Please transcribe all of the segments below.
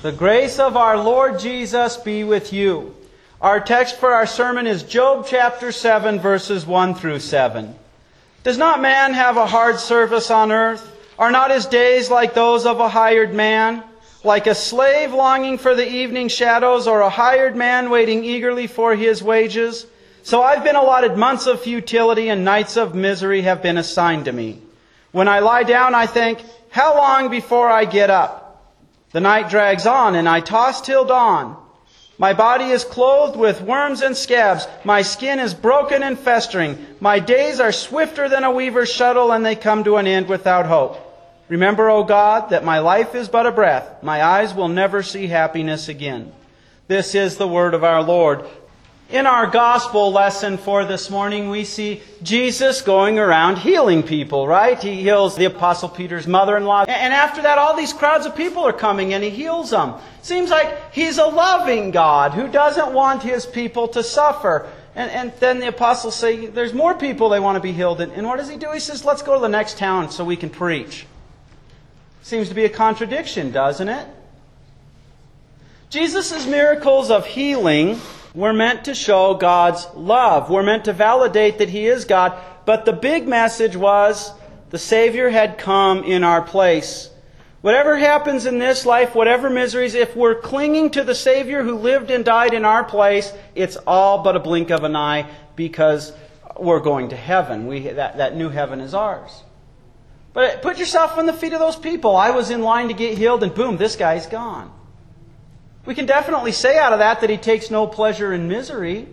The grace of our Lord Jesus be with you. Our text for our sermon is Job chapter 7, verses 1 through 7. Does not man have a hard service on earth? Are not his days like those of a hired man? Like a slave longing for the evening shadows, or a hired man waiting eagerly for his wages? So I've been allotted months of futility, and nights of misery have been assigned to me. When I lie down, I think, how long before I get up? The night drags on, and I toss till dawn. My body is clothed with worms and scabs. My skin is broken and festering. My days are swifter than a weaver's shuttle, and they come to an end without hope. Remember, O God, that my life is but a breath. My eyes will never see happiness again. This is the word of our Lord. In our gospel lesson for this morning, we see Jesus going around healing people, right? He heals the Apostle Peter's mother in law. And after that, all these crowds of people are coming and he heals them. Seems like he's a loving God who doesn't want his people to suffer. And, and then the apostles say, there's more people they want to be healed. And, and what does he do? He says, let's go to the next town so we can preach. Seems to be a contradiction, doesn't it? Jesus' miracles of healing we're meant to show God's love. We're meant to validate that He is God. But the big message was the Savior had come in our place. Whatever happens in this life, whatever miseries, if we're clinging to the Savior who lived and died in our place, it's all but a blink of an eye because we're going to heaven. We, that, that new heaven is ours. But put yourself on the feet of those people. I was in line to get healed, and boom, this guy's gone. We can definitely say out of that that he takes no pleasure in misery.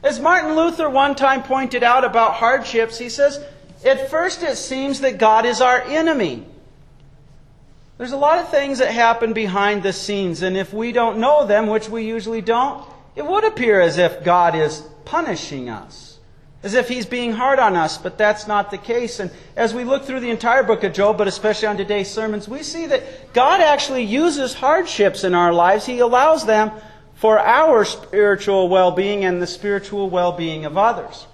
As Martin Luther one time pointed out about hardships, he says, At first it seems that God is our enemy. There's a lot of things that happen behind the scenes, and if we don't know them, which we usually don't, it would appear as if God is punishing us as if he's being hard on us, but that's not the case. And as we look through the entire book of Job, but especially on today's sermons, we see that God actually uses hardships in our lives. He allows them for our spiritual well being and the spiritual well being of others.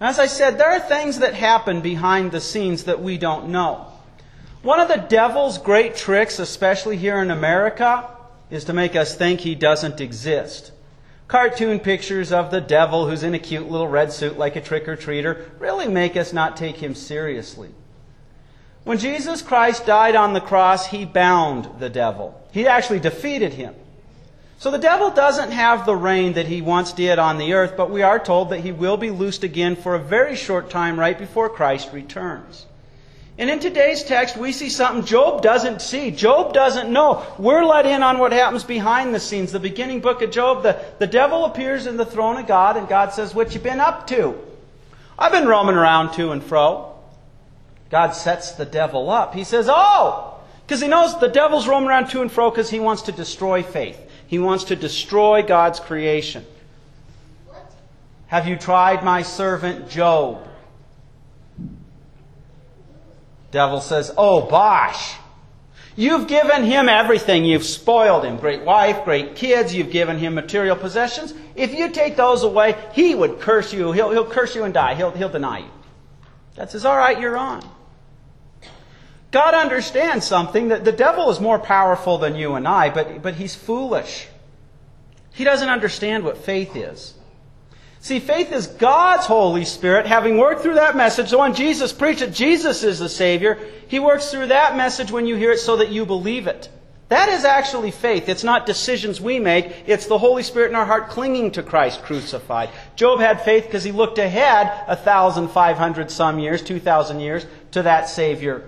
As I said, there are things that happen behind the scenes that we don't know. One of the devil's great tricks, especially here in America, is to make us think he doesn't exist cartoon pictures of the devil who's in a cute little red suit like a trick or treater really make us not take him seriously. When Jesus Christ died on the cross, he bound the devil. He actually defeated him. So the devil doesn't have the reign that he once did on the earth, but we are told that he will be loosed again for a very short time right before Christ returns. And in today's text, we see something Job doesn't see. Job doesn't know. We're let in on what happens behind the scenes. The beginning book of Job, the, the devil appears in the throne of God, and God says, What you been up to? I've been roaming around to and fro. God sets the devil up. He says, Oh! Because he knows the devil's roaming around to and fro because he wants to destroy faith. He wants to destroy God's creation. What? Have you tried my servant Job? Devil says, Oh, bosh. You've given him everything. You've spoiled him. Great wife, great kids. You've given him material possessions. If you take those away, he would curse you. He'll, he'll curse you and die. He'll, he'll deny you. God says, All right, you're on. God understands something that the devil is more powerful than you and I, but, but he's foolish. He doesn't understand what faith is. See, faith is God's Holy Spirit having worked through that message. So when Jesus preached that Jesus is the Savior, He works through that message when you hear it so that you believe it. That is actually faith. It's not decisions we make. It's the Holy Spirit in our heart clinging to Christ crucified. Job had faith because he looked ahead a thousand five hundred some years, two thousand years, to that Savior.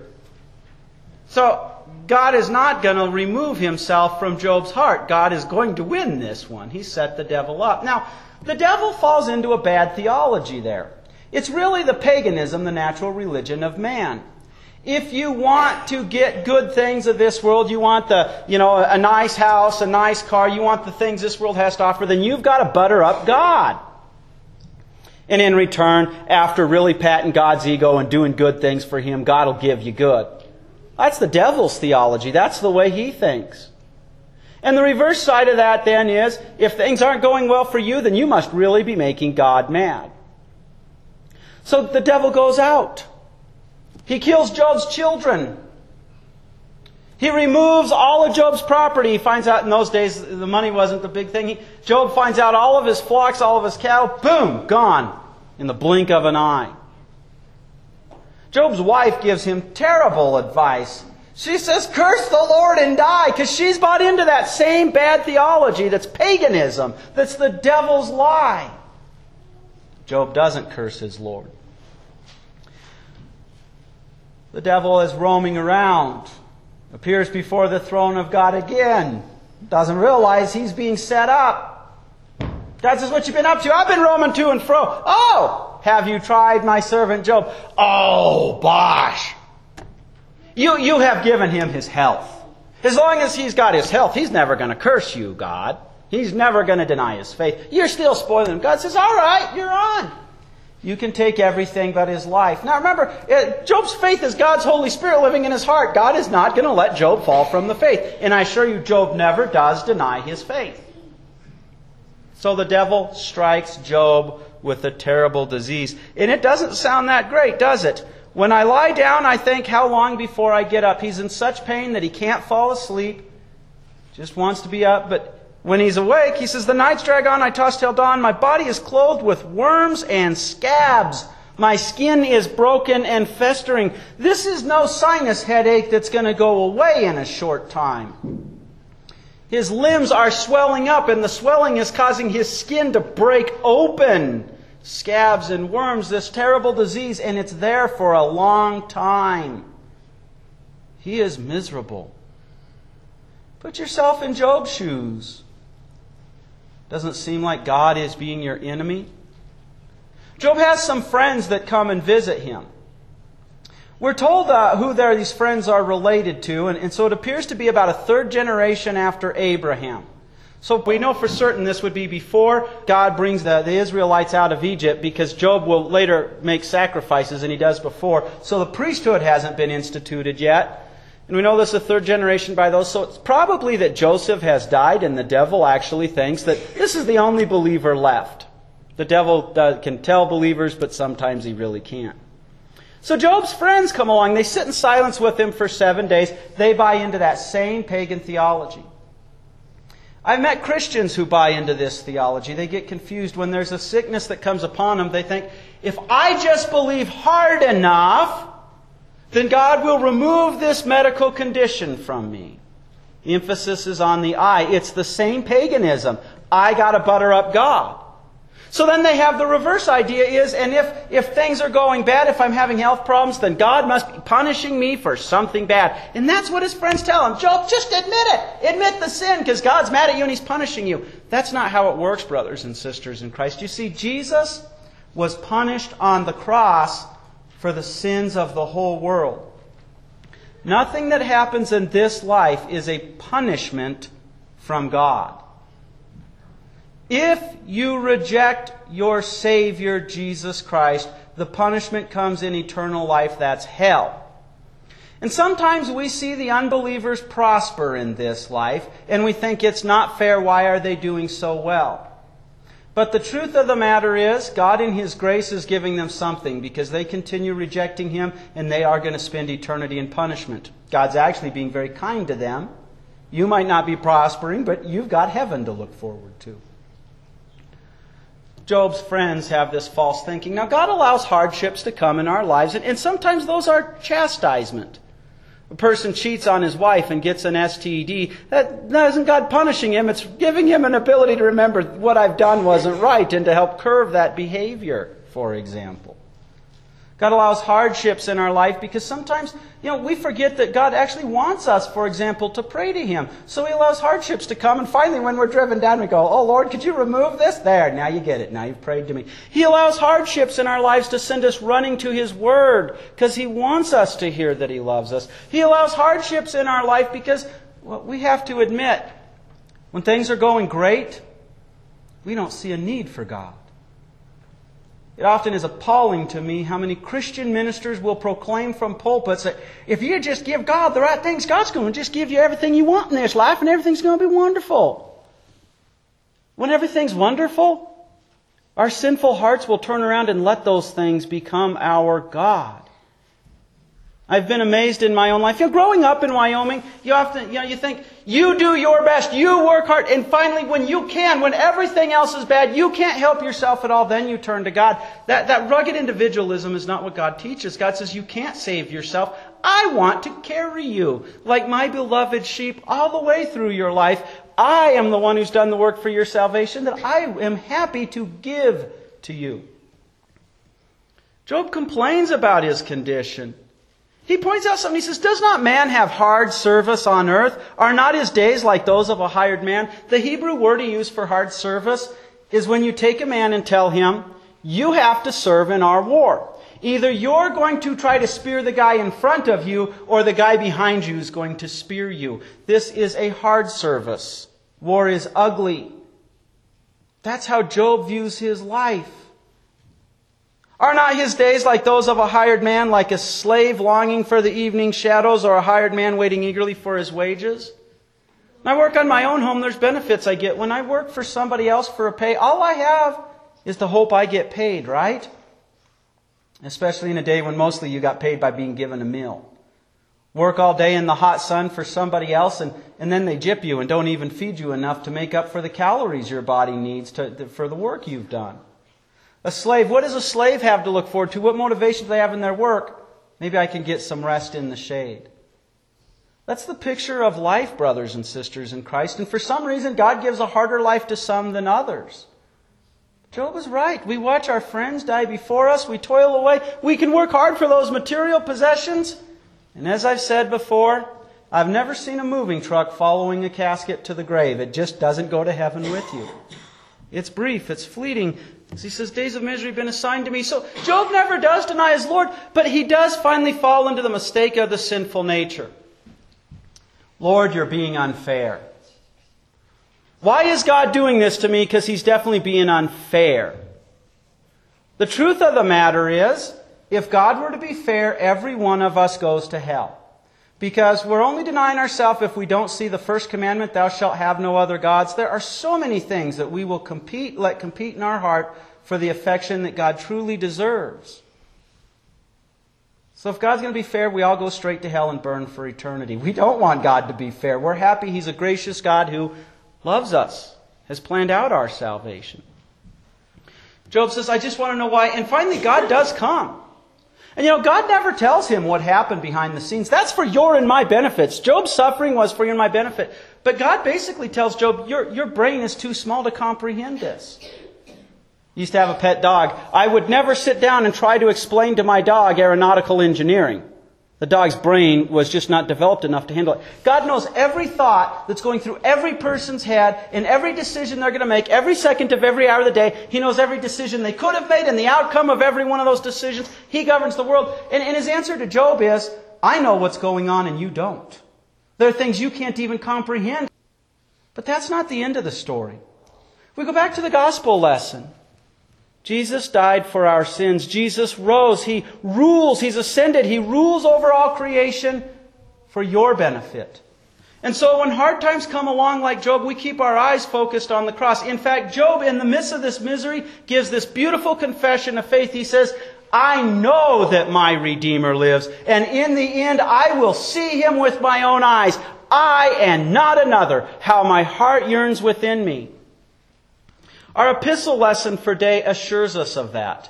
So, God is not going to remove himself from Job's heart. God is going to win this one. He set the devil up. Now, the devil falls into a bad theology there. It's really the paganism, the natural religion of man. If you want to get good things of this world, you want the, you know, a nice house, a nice car, you want the things this world has to offer, then you've got to butter up God. And in return, after really patting God's ego and doing good things for Him, God will give you good. That's the devil's theology. That's the way he thinks. And the reverse side of that then is if things aren't going well for you, then you must really be making God mad. So the devil goes out. He kills Job's children. He removes all of Job's property. He finds out in those days the money wasn't the big thing. He, Job finds out all of his flocks, all of his cattle, boom, gone in the blink of an eye. Job's wife gives him terrible advice. She says, Curse the Lord and die, because she's bought into that same bad theology that's paganism, that's the devil's lie. Job doesn't curse his Lord. The devil is roaming around, appears before the throne of God again, doesn't realize he's being set up. God says, What you been up to? I've been roaming to and fro. Oh, have you tried my servant Job? Oh, bosh. You, you have given him his health. As long as he's got his health, he's never going to curse you, God. He's never going to deny his faith. You're still spoiling him. God says, All right, you're on. You can take everything but his life. Now remember, uh, Job's faith is God's Holy Spirit living in his heart. God is not going to let Job fall from the faith. And I assure you, Job never does deny his faith. So the devil strikes Job with a terrible disease. And it doesn't sound that great, does it? When I lie down, I think, how long before I get up? He's in such pain that he can't fall asleep. Just wants to be up, but when he's awake, he says, The nights drag on, I toss till dawn. My body is clothed with worms and scabs. My skin is broken and festering. This is no sinus headache that's going to go away in a short time. His limbs are swelling up, and the swelling is causing his skin to break open. Scabs and worms, this terrible disease, and it's there for a long time. He is miserable. Put yourself in Job's shoes. Doesn't seem like God is being your enemy. Job has some friends that come and visit him. We're told uh, who these friends are related to, and, and so it appears to be about a third generation after Abraham. So we know for certain this would be before God brings the, the, Israelites out of Egypt because Job will later make sacrifices and he does before. So the priesthood hasn't been instituted yet. And we know this is the third generation by those. So it's probably that Joseph has died, and the devil actually thinks that this is the only believer left. The devil uh, can tell believers, but sometimes he really can't. So Job's friends come along. They sit in silence with him for seven days. They buy into that same pagan theology. I've met Christians who buy into this theology. They get confused when there's a sickness that comes upon them. They think, if I just believe hard enough, then God will remove this medical condition from me. The emphasis is on the I. It's the same paganism. I gotta butter up God. So then they have the reverse idea is, and if, if things are going bad, if I'm having health problems, then God must be punishing me for something bad. And that's what his friends tell him. Job, just admit it. Admit the sin, because God's mad at you and he's punishing you. That's not how it works, brothers and sisters in Christ. You see, Jesus was punished on the cross for the sins of the whole world. Nothing that happens in this life is a punishment from God. If you reject your Savior, Jesus Christ, the punishment comes in eternal life. That's hell. And sometimes we see the unbelievers prosper in this life, and we think it's not fair. Why are they doing so well? But the truth of the matter is, God in His grace is giving them something because they continue rejecting Him and they are going to spend eternity in punishment. God's actually being very kind to them. You might not be prospering, but you've got heaven to look forward to. Job's friends have this false thinking. Now, God allows hardships to come in our lives, and, and sometimes those are chastisement a person cheats on his wife and gets an STD, that, that isn't God punishing him. It's giving him an ability to remember what I've done wasn't right and to help curve that behavior, for example. God allows hardships in our life because sometimes, you know, we forget that God actually wants us, for example, to pray to Him. So He allows hardships to come, and finally, when we're driven down, we go, Oh Lord, could you remove this? There, now you get it. Now you've prayed to me. He allows hardships in our lives to send us running to His Word because He wants us to hear that He loves us. He allows hardships in our life because well, we have to admit, when things are going great, we don't see a need for God. It often is appalling to me how many Christian ministers will proclaim from pulpits that if you just give God the right things, God's going to just give you everything you want in this life and everything's going to be wonderful. When everything's wonderful, our sinful hearts will turn around and let those things become our God. I've been amazed in my own life. You know, growing up in Wyoming, you often, you know, you think, you do your best, you work hard, and finally when you can, when everything else is bad, you can't help yourself at all, then you turn to God. That, that rugged individualism is not what God teaches. God says you can't save yourself. I want to carry you like my beloved sheep all the way through your life. I am the one who's done the work for your salvation that I am happy to give to you. Job complains about his condition. He points out something. He says, Does not man have hard service on earth? Are not his days like those of a hired man? The Hebrew word he used for hard service is when you take a man and tell him, You have to serve in our war. Either you're going to try to spear the guy in front of you, or the guy behind you is going to spear you. This is a hard service. War is ugly. That's how Job views his life. Are not his days like those of a hired man, like a slave longing for the evening shadows, or a hired man waiting eagerly for his wages? When I work on my own home, there's benefits I get. When I work for somebody else for a pay, all I have is the hope I get paid, right? Especially in a day when mostly you got paid by being given a meal. Work all day in the hot sun for somebody else, and, and then they jip you and don't even feed you enough to make up for the calories your body needs to, for the work you've done. A slave, what does a slave have to look forward to? What motivation do they have in their work? Maybe I can get some rest in the shade. That's the picture of life, brothers and sisters in Christ. And for some reason, God gives a harder life to some than others. Job was right. We watch our friends die before us. We toil away. We can work hard for those material possessions. And as I've said before, I've never seen a moving truck following a casket to the grave. It just doesn't go to heaven with you. It's brief, it's fleeting. He says, days of misery have been assigned to me. So Job never does deny his Lord, but he does finally fall into the mistake of the sinful nature. Lord, you're being unfair. Why is God doing this to me? Because he's definitely being unfair. The truth of the matter is, if God were to be fair, every one of us goes to hell. Because we're only denying ourselves if we don't see the first commandment, thou shalt have no other gods. There are so many things that we will compete, let compete in our heart for the affection that God truly deserves. So if God's going to be fair, we all go straight to hell and burn for eternity. We don't want God to be fair. We're happy He's a gracious God who loves us, has planned out our salvation. Job says, I just want to know why. And finally, God does come. And you know, God never tells him what happened behind the scenes. That's for your and my benefits. Job's suffering was for your and my benefit. But God basically tells Job, your, your brain is too small to comprehend this. I used to have a pet dog. I would never sit down and try to explain to my dog aeronautical engineering. The dog's brain was just not developed enough to handle it. God knows every thought that's going through every person's head and every decision they're going to make every second of every hour of the day. He knows every decision they could have made and the outcome of every one of those decisions. He governs the world. And, and his answer to Job is, I know what's going on and you don't. There are things you can't even comprehend. But that's not the end of the story. We go back to the gospel lesson. Jesus died for our sins. Jesus rose. He rules. He's ascended. He rules over all creation for your benefit. And so when hard times come along like Job, we keep our eyes focused on the cross. In fact, Job, in the midst of this misery, gives this beautiful confession of faith. He says, I know that my Redeemer lives, and in the end I will see him with my own eyes. I and not another. How my heart yearns within me. Our epistle lesson for day assures us of that.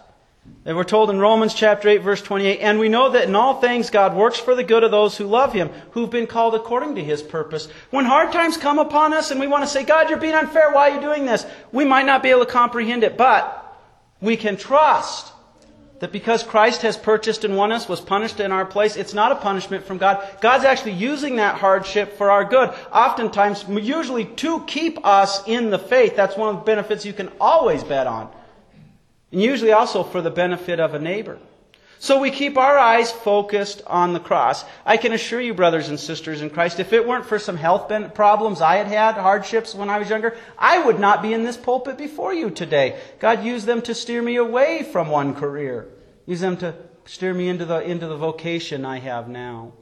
And we're told in Romans chapter 8 verse 28, and we know that in all things God works for the good of those who love Him, who've been called according to His purpose. When hard times come upon us and we want to say, God, you're being unfair, why are you doing this? We might not be able to comprehend it, but we can trust that because Christ has purchased and won us, was punished in our place, it's not a punishment from God. God's actually using that hardship for our good. Oftentimes, usually to keep us in the faith. That's one of the benefits you can always bet on. And usually also for the benefit of a neighbor. So we keep our eyes focused on the cross. I can assure you, brothers and sisters in Christ, if it weren't for some health problems I had had, hardships when I was younger, I would not be in this pulpit before you today. God used them to steer me away from one career. Use them to steer me into the, into the vocation I have now.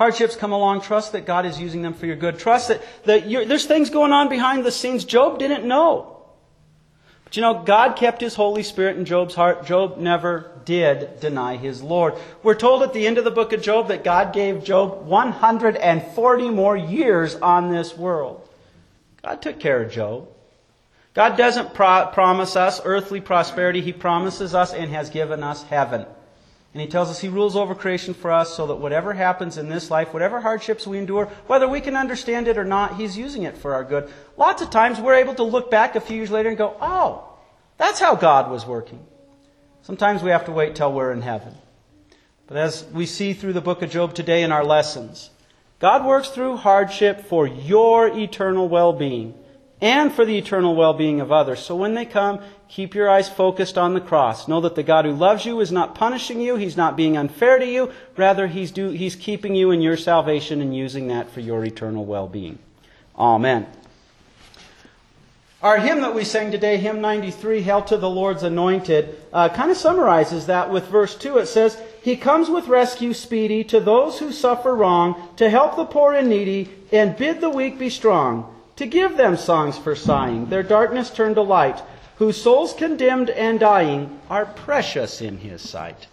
Hardships come along. Trust that God is using them for your good. Trust that, that there's things going on behind the scenes Job didn't know. But you know, God kept His Holy Spirit in Job's heart. Job never did deny his Lord. We're told at the end of the book of Job that God gave Job 140 more years on this world. God took care of Job. God doesn't pro- promise us earthly prosperity, He promises us and has given us heaven. And He tells us He rules over creation for us so that whatever happens in this life, whatever hardships we endure, whether we can understand it or not, He's using it for our good. Lots of times we're able to look back a few years later and go, oh, that's how God was working. Sometimes we have to wait till we're in heaven. But as we see through the book of Job today in our lessons, God works through hardship for your eternal well being and for the eternal well being of others. So when they come, keep your eyes focused on the cross. Know that the God who loves you is not punishing you, He's not being unfair to you. Rather, He's, do, he's keeping you in your salvation and using that for your eternal well being. Amen. Our hymn that we sang today, hymn 93, Hail to the Lord's Anointed, uh, kind of summarizes that with verse 2. It says, He comes with rescue speedy to those who suffer wrong, to help the poor and needy, and bid the weak be strong, to give them songs for sighing, their darkness turned to light, whose souls condemned and dying are precious in His sight.